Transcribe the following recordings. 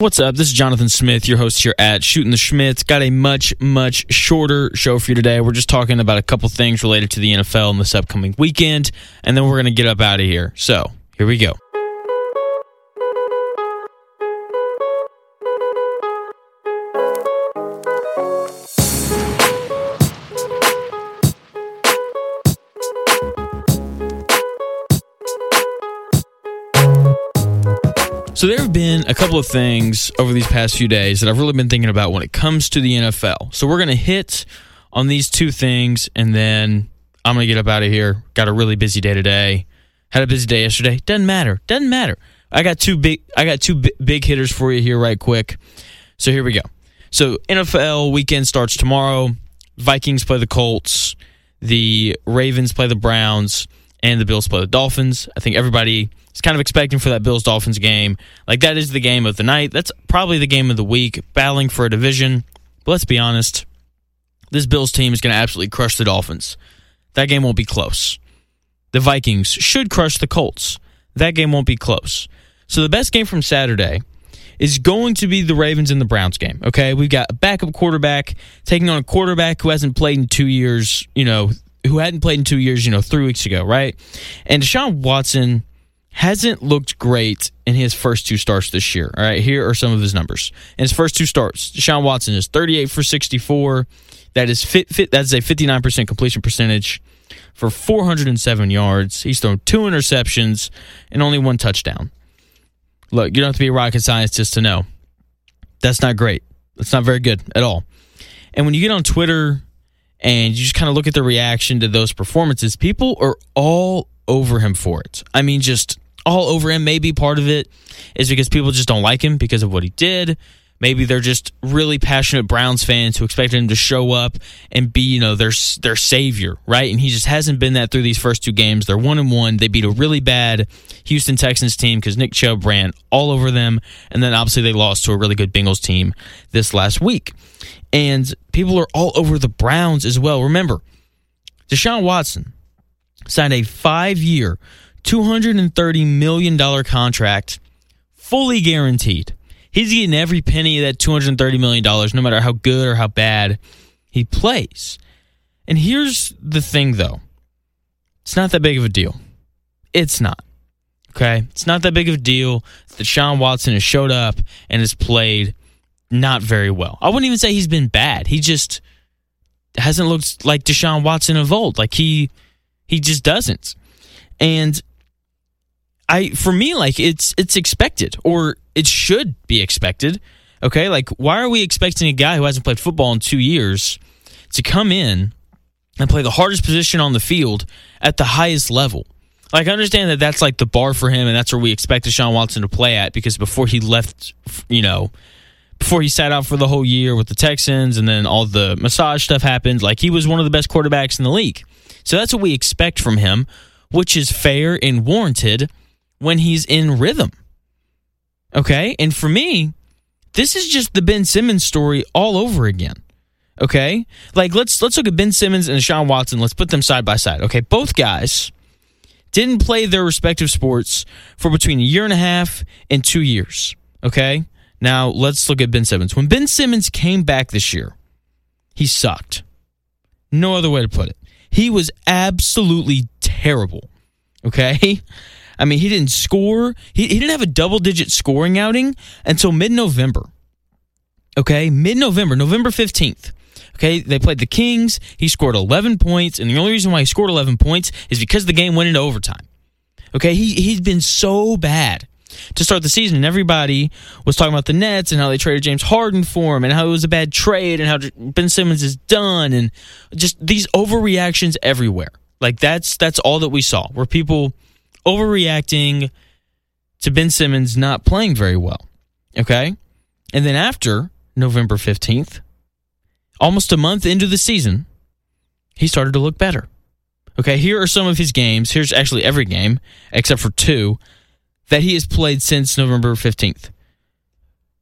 What's up? This is Jonathan Smith, your host here at Shooting the Shmitt. Got a much, much shorter show for you today. We're just talking about a couple things related to the NFL in this upcoming weekend, and then we're going to get up out of here. So, here we go. So there a couple of things over these past few days that I've really been thinking about when it comes to the NFL. So we're going to hit on these two things and then I'm going to get up out of here. Got a really busy day today. Had a busy day yesterday. Doesn't matter. Doesn't matter. I got two big I got two big hitters for you here right quick. So here we go. So NFL weekend starts tomorrow. Vikings play the Colts, the Ravens play the Browns, and the Bills play the Dolphins. I think everybody kind of expecting for that Bills Dolphins game. Like that is the game of the night. That's probably the game of the week, battling for a division. But let's be honest, this Bills team is going to absolutely crush the Dolphins. That game won't be close. The Vikings should crush the Colts. That game won't be close. So the best game from Saturday is going to be the Ravens and the Browns game. Okay, we've got a backup quarterback taking on a quarterback who hasn't played in two years. You know, who hadn't played in two years. You know, three weeks ago, right? And Deshaun Watson hasn't looked great in his first two starts this year. All right, here are some of his numbers. In his first two starts, Deshaun Watson is 38 for 64. That is fit, fit that's a 59% completion percentage for 407 yards. He's thrown two interceptions and only one touchdown. Look, you don't have to be a rocket scientist to know. That's not great. That's not very good at all. And when you get on Twitter and you just kind of look at the reaction to those performances, people are all over him for it. I mean, just all over him. Maybe part of it is because people just don't like him because of what he did. Maybe they're just really passionate Browns fans who expected him to show up and be, you know, their their savior, right? And he just hasn't been that through these first two games. They're one and one. They beat a really bad Houston Texans team because Nick Chubb ran all over them, and then obviously they lost to a really good Bengals team this last week. And people are all over the Browns as well. Remember, Deshaun Watson signed a five-year, $230 million contract, fully guaranteed. He's getting every penny of that $230 million, no matter how good or how bad he plays. And here's the thing, though it's not that big of a deal. It's not. Okay? It's not that big of a deal that Sean Watson has showed up and has played not very well. I wouldn't even say he's been bad. He just hasn't looked like Deshaun Watson of old. Like he he just doesn't. And I for me like it's it's expected or it should be expected. Okay? Like why are we expecting a guy who hasn't played football in 2 years to come in and play the hardest position on the field at the highest level? Like I understand that that's like the bar for him and that's where we expect Deshaun Watson to play at because before he left, you know, before he sat out for the whole year with the Texans and then all the massage stuff happened, like he was one of the best quarterbacks in the league. So that's what we expect from him, which is fair and warranted when he's in rhythm. Okay? And for me, this is just the Ben Simmons story all over again. Okay? Like let's let's look at Ben Simmons and Deshaun Watson. Let's put them side by side. Okay, both guys didn't play their respective sports for between a year and a half and 2 years. Okay? Now, let's look at Ben Simmons. When Ben Simmons came back this year, he sucked. No other way to put it. He was absolutely terrible. Okay? I mean, he didn't score. He, he didn't have a double digit scoring outing until mid November. Okay? Mid November, November 15th. Okay, they played the Kings. He scored 11 points, and the only reason why he scored 11 points is because the game went into overtime. Okay, he he's been so bad to start the season, and everybody was talking about the Nets and how they traded James Harden for him, and how it was a bad trade, and how Ben Simmons is done, and just these overreactions everywhere. Like that's that's all that we saw, where people overreacting to Ben Simmons not playing very well. Okay, and then after November fifteenth, almost a month into the season, he started to look better. Okay, here are some of his games. Here's actually every game except for two that he has played since November 15th.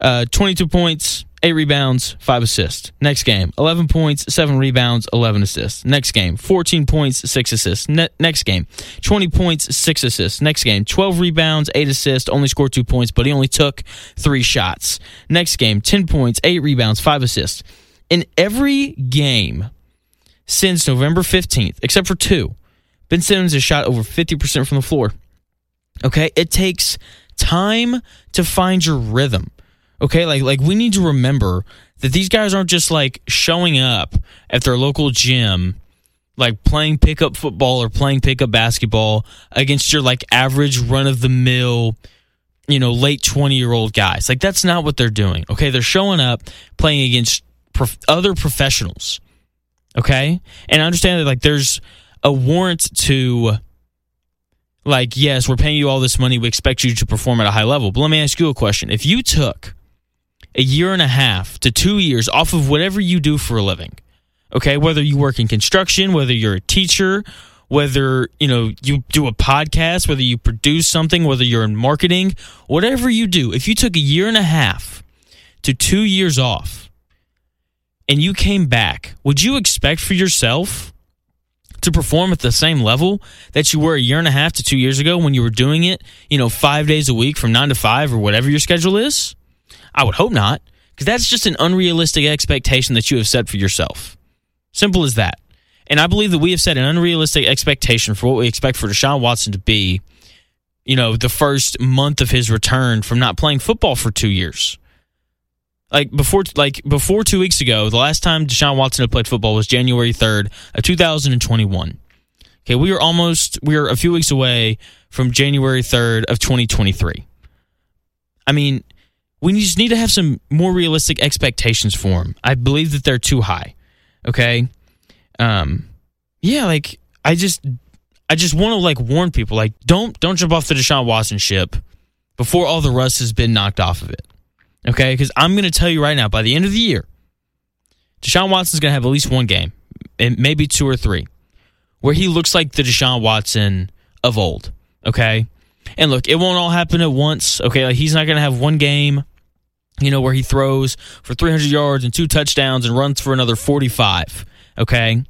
Uh, 22 points, eight rebounds, five assists. Next game, 11 points, seven rebounds, 11 assists. Next game, 14 points, six assists. Ne- next game, 20 points, six assists. Next game, 12 rebounds, eight assists, only scored two points, but he only took three shots. Next game, 10 points, eight rebounds, five assists. In every game since November 15th, except for two, Ben Simmons has shot over 50% from the floor. Okay, it takes time to find your rhythm. Okay, like like we need to remember that these guys aren't just like showing up at their local gym like playing pickup football or playing pickup basketball against your like average run of the mill you know late 20 year old guys. Like that's not what they're doing okay? They're showing up playing against prof- other professionals okay? And i understand that like there's a warrant to like yes we're paying you all this money. We expect you to perform at a high level. But let me ask you a question. If you took a year and a half to two years off of whatever you do for a living. Okay, whether you work in construction, whether you're a teacher, whether you know you do a podcast, whether you produce something, whether you're in marketing, whatever you do, if you took a year and a half to two years off and you came back, would you expect for yourself to perform at the same level that you were a year and a half to two years ago when you were doing it, you know, five days a week from nine to five or whatever your schedule is? I would hope not, because that's just an unrealistic expectation that you have set for yourself. Simple as that. And I believe that we have set an unrealistic expectation for what we expect for Deshaun Watson to be, you know, the first month of his return from not playing football for two years. Like before, like before two weeks ago, the last time Deshaun Watson had played football was January third of two thousand and twenty-one. Okay, we are almost we are a few weeks away from January third of twenty twenty-three. I mean, we just need to have some more realistic expectations for him. I believe that they're too high. Okay. Um, yeah, like I just, I just want to like warn people, like don't don't jump off the Deshaun Watson ship before all the rust has been knocked off of it. Okay, because I'm going to tell you right now, by the end of the year, Deshaun Watson's going to have at least one game, and maybe two or three, where he looks like the Deshaun Watson of old. Okay. And look, it won't all happen at once. Okay. Like he's not going to have one game you know, where he throws for 300 yards and two touchdowns and runs for another 45. Okay.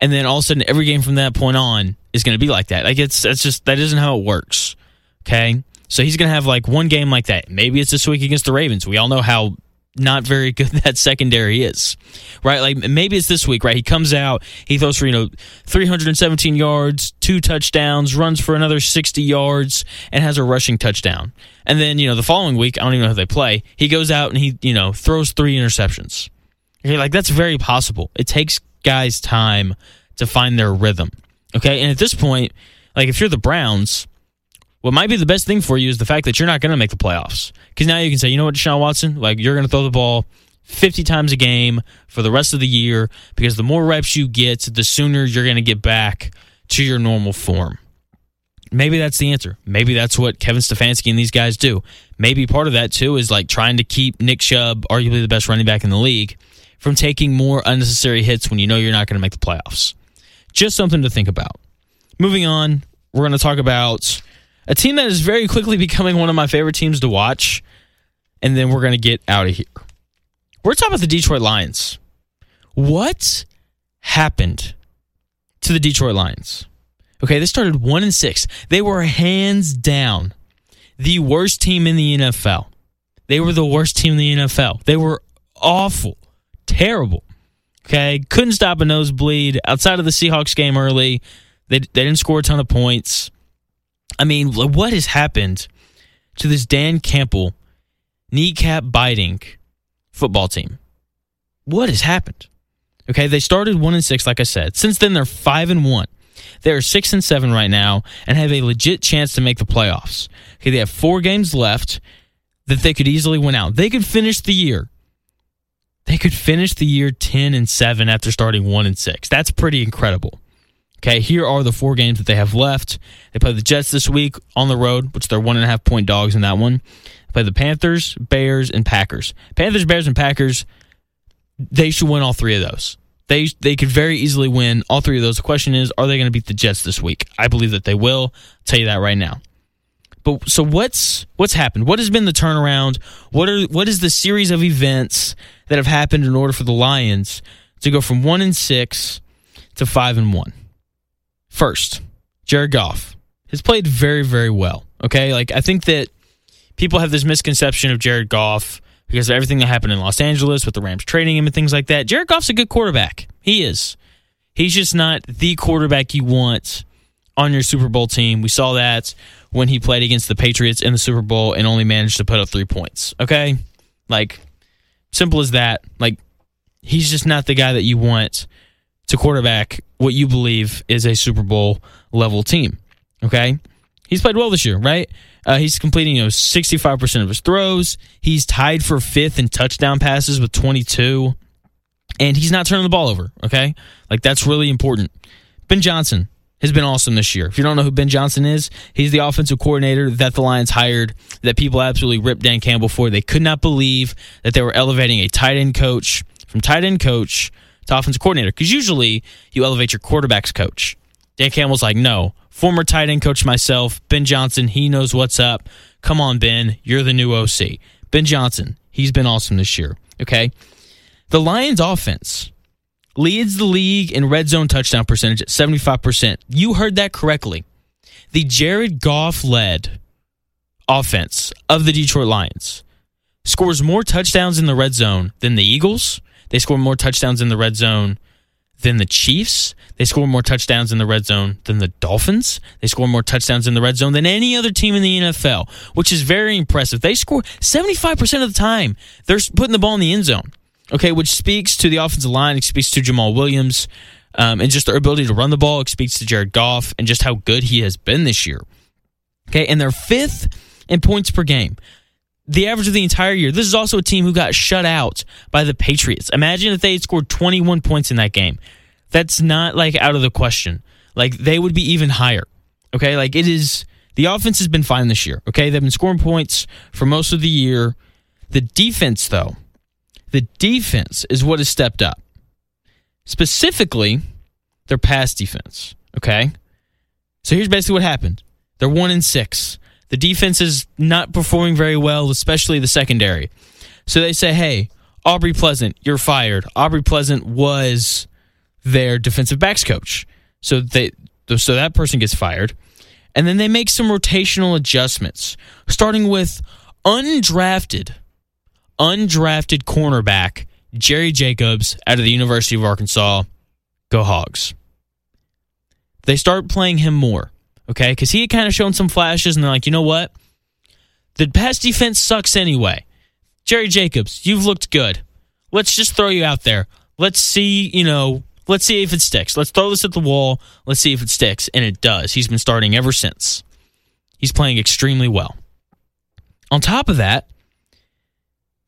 And then all of a sudden, every game from that point on is going to be like that. Like, it's, that's just, that isn't how it works. Okay. So he's going to have like one game like that. Maybe it's this week against the Ravens. We all know how not very good that secondary is, right? Like maybe it's this week, right? He comes out, he throws for, you know, 317 yards, two touchdowns, runs for another 60 yards, and has a rushing touchdown. And then, you know, the following week, I don't even know who they play, he goes out and he, you know, throws three interceptions. Okay, like that's very possible. It takes guys time to find their rhythm. Okay, and at this point, like if you're the Browns, what might be the best thing for you is the fact that you're not going to make the playoffs. Because now you can say, you know what, Deshaun Watson, like you're going to throw the ball 50 times a game for the rest of the year because the more reps you get, the sooner you're going to get back to your normal form. Maybe that's the answer. Maybe that's what Kevin Stefanski and these guys do. Maybe part of that too is like trying to keep Nick Chubb, arguably the best running back in the league, from taking more unnecessary hits when you know you're not going to make the playoffs. Just something to think about. Moving on, we're going to talk about a team that is very quickly becoming one of my favorite teams to watch, and then we're going to get out of here. We're talking about the Detroit Lions. What happened to the Detroit Lions? Okay, they started one and six. They were hands down the worst team in the NFL. They were the worst team in the NFL. They were awful, terrible. Okay, couldn't stop a nosebleed outside of the Seahawks game early. They, they didn't score a ton of points. I mean, what has happened to this Dan Campbell kneecap biting football team? What has happened? Okay, they started one and six, like I said. Since then, they're five and one. They are six and seven right now and have a legit chance to make the playoffs. Okay, they have four games left that they could easily win out. They could finish the year. They could finish the year ten and seven after starting one and six. That's pretty incredible. Okay, here are the four games that they have left. They play the Jets this week on the road, which they're one and a half point dogs in that one. They play the Panthers, Bears, and Packers. Panthers, Bears, and Packers. They should win all three of those. They they could very easily win all three of those. The question is, are they going to beat the Jets this week? I believe that they will. I'll tell you that right now. But so what's what's happened? What has been the turnaround? What are what is the series of events that have happened in order for the Lions to go from one and six to five and one? First, Jared Goff has played very, very well. Okay, like I think that people have this misconception of Jared Goff because of everything that happened in Los Angeles with the Rams trading him and things like that. Jared Goff's a good quarterback. He is. He's just not the quarterback you want on your Super Bowl team. We saw that when he played against the Patriots in the Super Bowl and only managed to put up three points. Okay? Like, simple as that. Like, he's just not the guy that you want to quarterback what you believe is a Super Bowl level team. Okay? He's played well this year, right? Uh, he's completing you know 65% of his throws. He's tied for fifth in touchdown passes with 22. And he's not turning the ball over, okay? Like, that's really important. Ben Johnson, has been awesome this year. If you don't know who Ben Johnson is, he's the offensive coordinator that the Lions hired that people absolutely ripped Dan Campbell for. They could not believe that they were elevating a tight end coach from tight end coach to offensive coordinator because usually you elevate your quarterback's coach. Dan Campbell's like, no, former tight end coach myself, Ben Johnson, he knows what's up. Come on, Ben, you're the new OC. Ben Johnson, he's been awesome this year. Okay. The Lions offense leads the league in red zone touchdown percentage at 75%. You heard that correctly. The Jared Goff led offense of the Detroit Lions scores more touchdowns in the red zone than the Eagles. They score more touchdowns in the red zone than the Chiefs. They score more touchdowns in the red zone than the Dolphins. They score more touchdowns in the red zone than any other team in the NFL, which is very impressive. They score 75% of the time. They're putting the ball in the end zone okay, which speaks to the offensive line, it speaks to Jamaal Williams, um, and just their ability to run the ball. It speaks to Jared Goff and just how good he has been this year. Okay, and they're fifth in points per game. The average of the entire year. This is also a team who got shut out by the Patriots. Imagine if they had scored 21 points in that game. That's not like out of the question. Like they would be even higher. Okay, like it is. The offense has been fine this year. Okay, they've been scoring points for most of the year. The defense, though, the defense is what has stepped up. Specifically, their pass defense. Okay. So here's basically what happened. They're one in six. The defense is not performing very well, especially the secondary. So they say, hey, Aubrey Pleasant, you're fired. Aubrey Pleasant was their defensive backs coach. So they so that person gets fired. And then they make some rotational adjustments, starting with undrafted undrafted cornerback Jerry Jacobs out of the University of Arkansas. Go Hogs. They start playing him more, okay? Because he had kind of shown some flashes, and they're like, you know what? The pass defense sucks anyway. Jerry Jacobs, you've looked good. Let's just throw you out there. Let's see, you know, let's see if it sticks. Let's throw this at the wall. Let's see if it sticks. And it does. He's been starting ever since. He's playing extremely well. On top of that,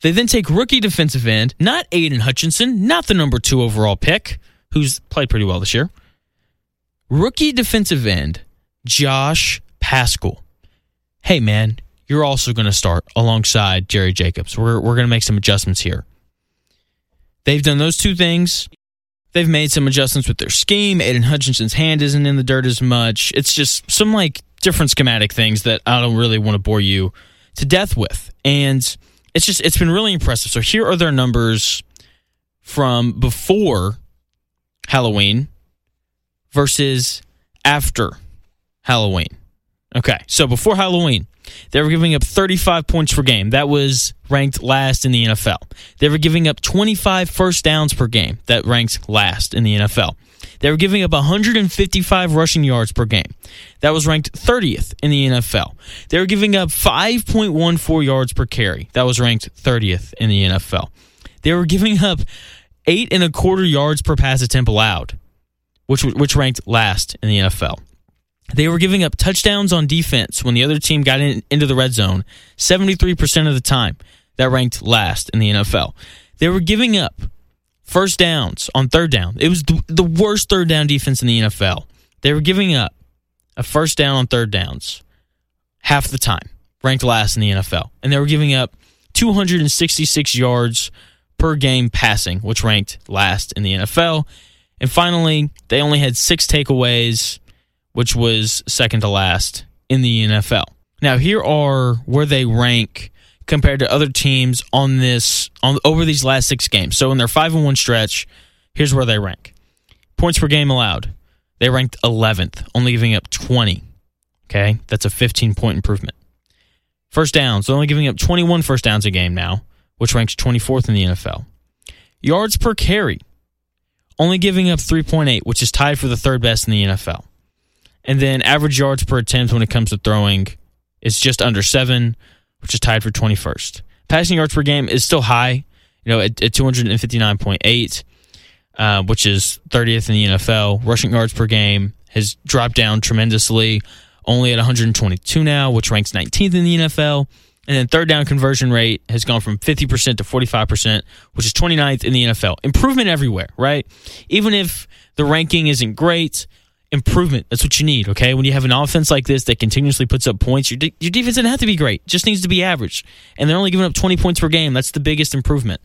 they then take rookie defensive end, not Aidan Hutchinson, not the number two overall pick, who's played pretty well this year. Rookie defensive end, Josh Paschal. Hey, man, you're also going to start alongside Jerry Jacobs. We're, we're going to make some adjustments here. They've done those two things. They've made some adjustments with their scheme. Aidan Hutchinson's hand isn't in the dirt as much. It's just some like different schematic things that I don't really want to bore you to death with. And it's just it's been really impressive. So here are their numbers from before Halloween versus after Halloween. Okay, so before Halloween, they were giving up 35 points per game. That was ranked last in the NFL. They were giving up 25 first downs per game. That ranked last in the NFL. They were giving up 155 rushing yards per game. That was ranked 30th in the NFL. They were giving up 5.14 yards per carry. That was ranked 30th in the NFL. They were giving up eight and a quarter yards per pass attempt allowed, which which ranked last in the NFL. They were giving up touchdowns on defense when the other team got in, into the red zone 73% of the time. That ranked last in the NFL. They were giving up First downs on third down. It was the worst third down defense in the NFL. They were giving up a first down on third downs half the time, ranked last in the NFL. And they were giving up 266 yards per game passing, which ranked last in the NFL. And finally, they only had six takeaways, which was second to last in the NFL. Now, here are where they rank compared to other teams on this on over these last six games. So in their five and one stretch, here's where they rank: points per game allowed. They ranked 11th, only giving up 20. Okay, that's a 15 point improvement. First downs, they're only giving up 21 first downs a game now, which ranks 24th in the NFL. Yards per carry, only giving up 3.8, which is tied for the third best in the NFL. And then average yards per attempt when it comes to throwing is just under seven, which is tied for 21st. Passing yards per game is still high, you know, at, at 259.8, uh, which is 30th in the NFL. Rushing yards per game has dropped down tremendously, only at 122 now, which ranks 19th in the NFL. And then third down conversion rate has gone from 50% to 45%, which is 29th in the NFL. Improvement everywhere, right? Even if the ranking isn't great, improvement. That's what you need, okay? When you have an offense like this that continuously puts up points, your, de- your defense doesn't have to be great. It just needs to be average. And they're only giving up 20 points per game. That's the biggest improvement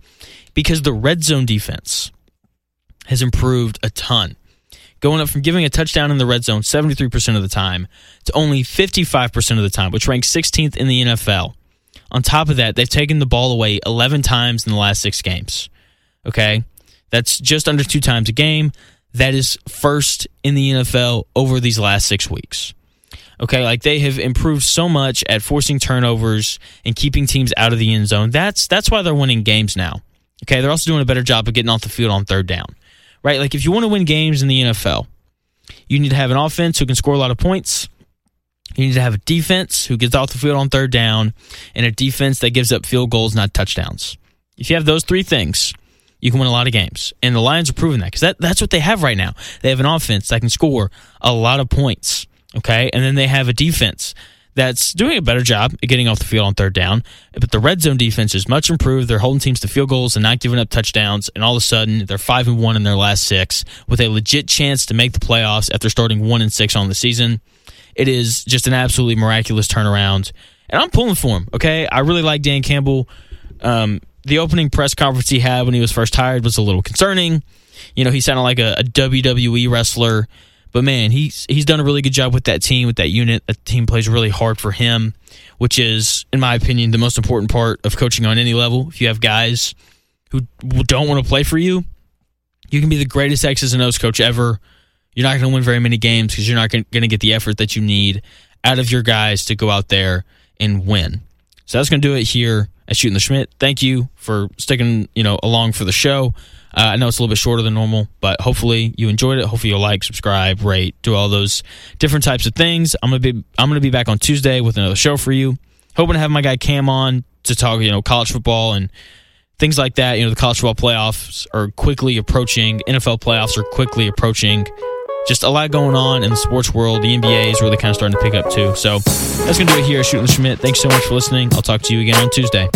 because the red zone defense has improved a ton. Going up from giving a touchdown in the red zone 73% of the time to only 55% of the time, which ranks 16th in the NFL. On top of that, they've taken the ball away 11 times in the last six games. Okay? That's just under two times a game that is first in the NFL over these last six weeks. Okay, like they have improved so much at forcing turnovers and keeping teams out of the end zone. That's that's why they're winning games now. Okay, they're also doing a better job of getting off the field on third down. Right? Like if you want to win games in the NFL, you need to have an offense who can score a lot of points. You need to have a defense who gets off the field on third down and a defense that gives up field goals, not touchdowns. If you have those three things, you can win a lot of games. And the Lions are proving that because that, that's what they have right now. They have an offense that can score a lot of points. Okay. And then they have a defense that's doing a better job at getting off the field on third down. But the red zone defense is much improved. They're holding teams to field goals and not giving up touchdowns. And all of a sudden, they're five and one in their last six with a legit chance to make the playoffs after starting one and six on the season. It is just an absolutely miraculous turnaround. And I'm pulling for him. Okay. I really like Dan Campbell. Um, the opening press conference he had when he was first hired was a little concerning. You know, he sounded like a, a WWE wrestler, but man, he's he's done a really good job with that team, with that unit. That team plays really hard for him, which is, in my opinion, the most important part of coaching on any level. If you have guys who don't want to play for you, you can be the greatest X's and O's coach ever. You're not going to win very many games because you're not going to get the effort that you need out of your guys to go out there and win. So that's going to do it here at Shooting the Shmitt. Thank you for sticking, you know, along for the show. Uh, I know it's a little bit shorter than normal, but hopefully you enjoyed it. Hopefully you'll like, subscribe, rate, do all those different types of things. I'm gonna be I'm gonna be back on Tuesday with another show for you. Hoping to have my guy Cam on to talk, you know, college football and things like that. You know, the college football playoffs are quickly approaching. NFL playoffs are quickly approaching just a lot going on in the sports world. The NBA is really kind of starting to pick up too. So that's going to do it here, Shooting the Shmitt. Thanks so much for listening. I'll talk to you again on Tuesday.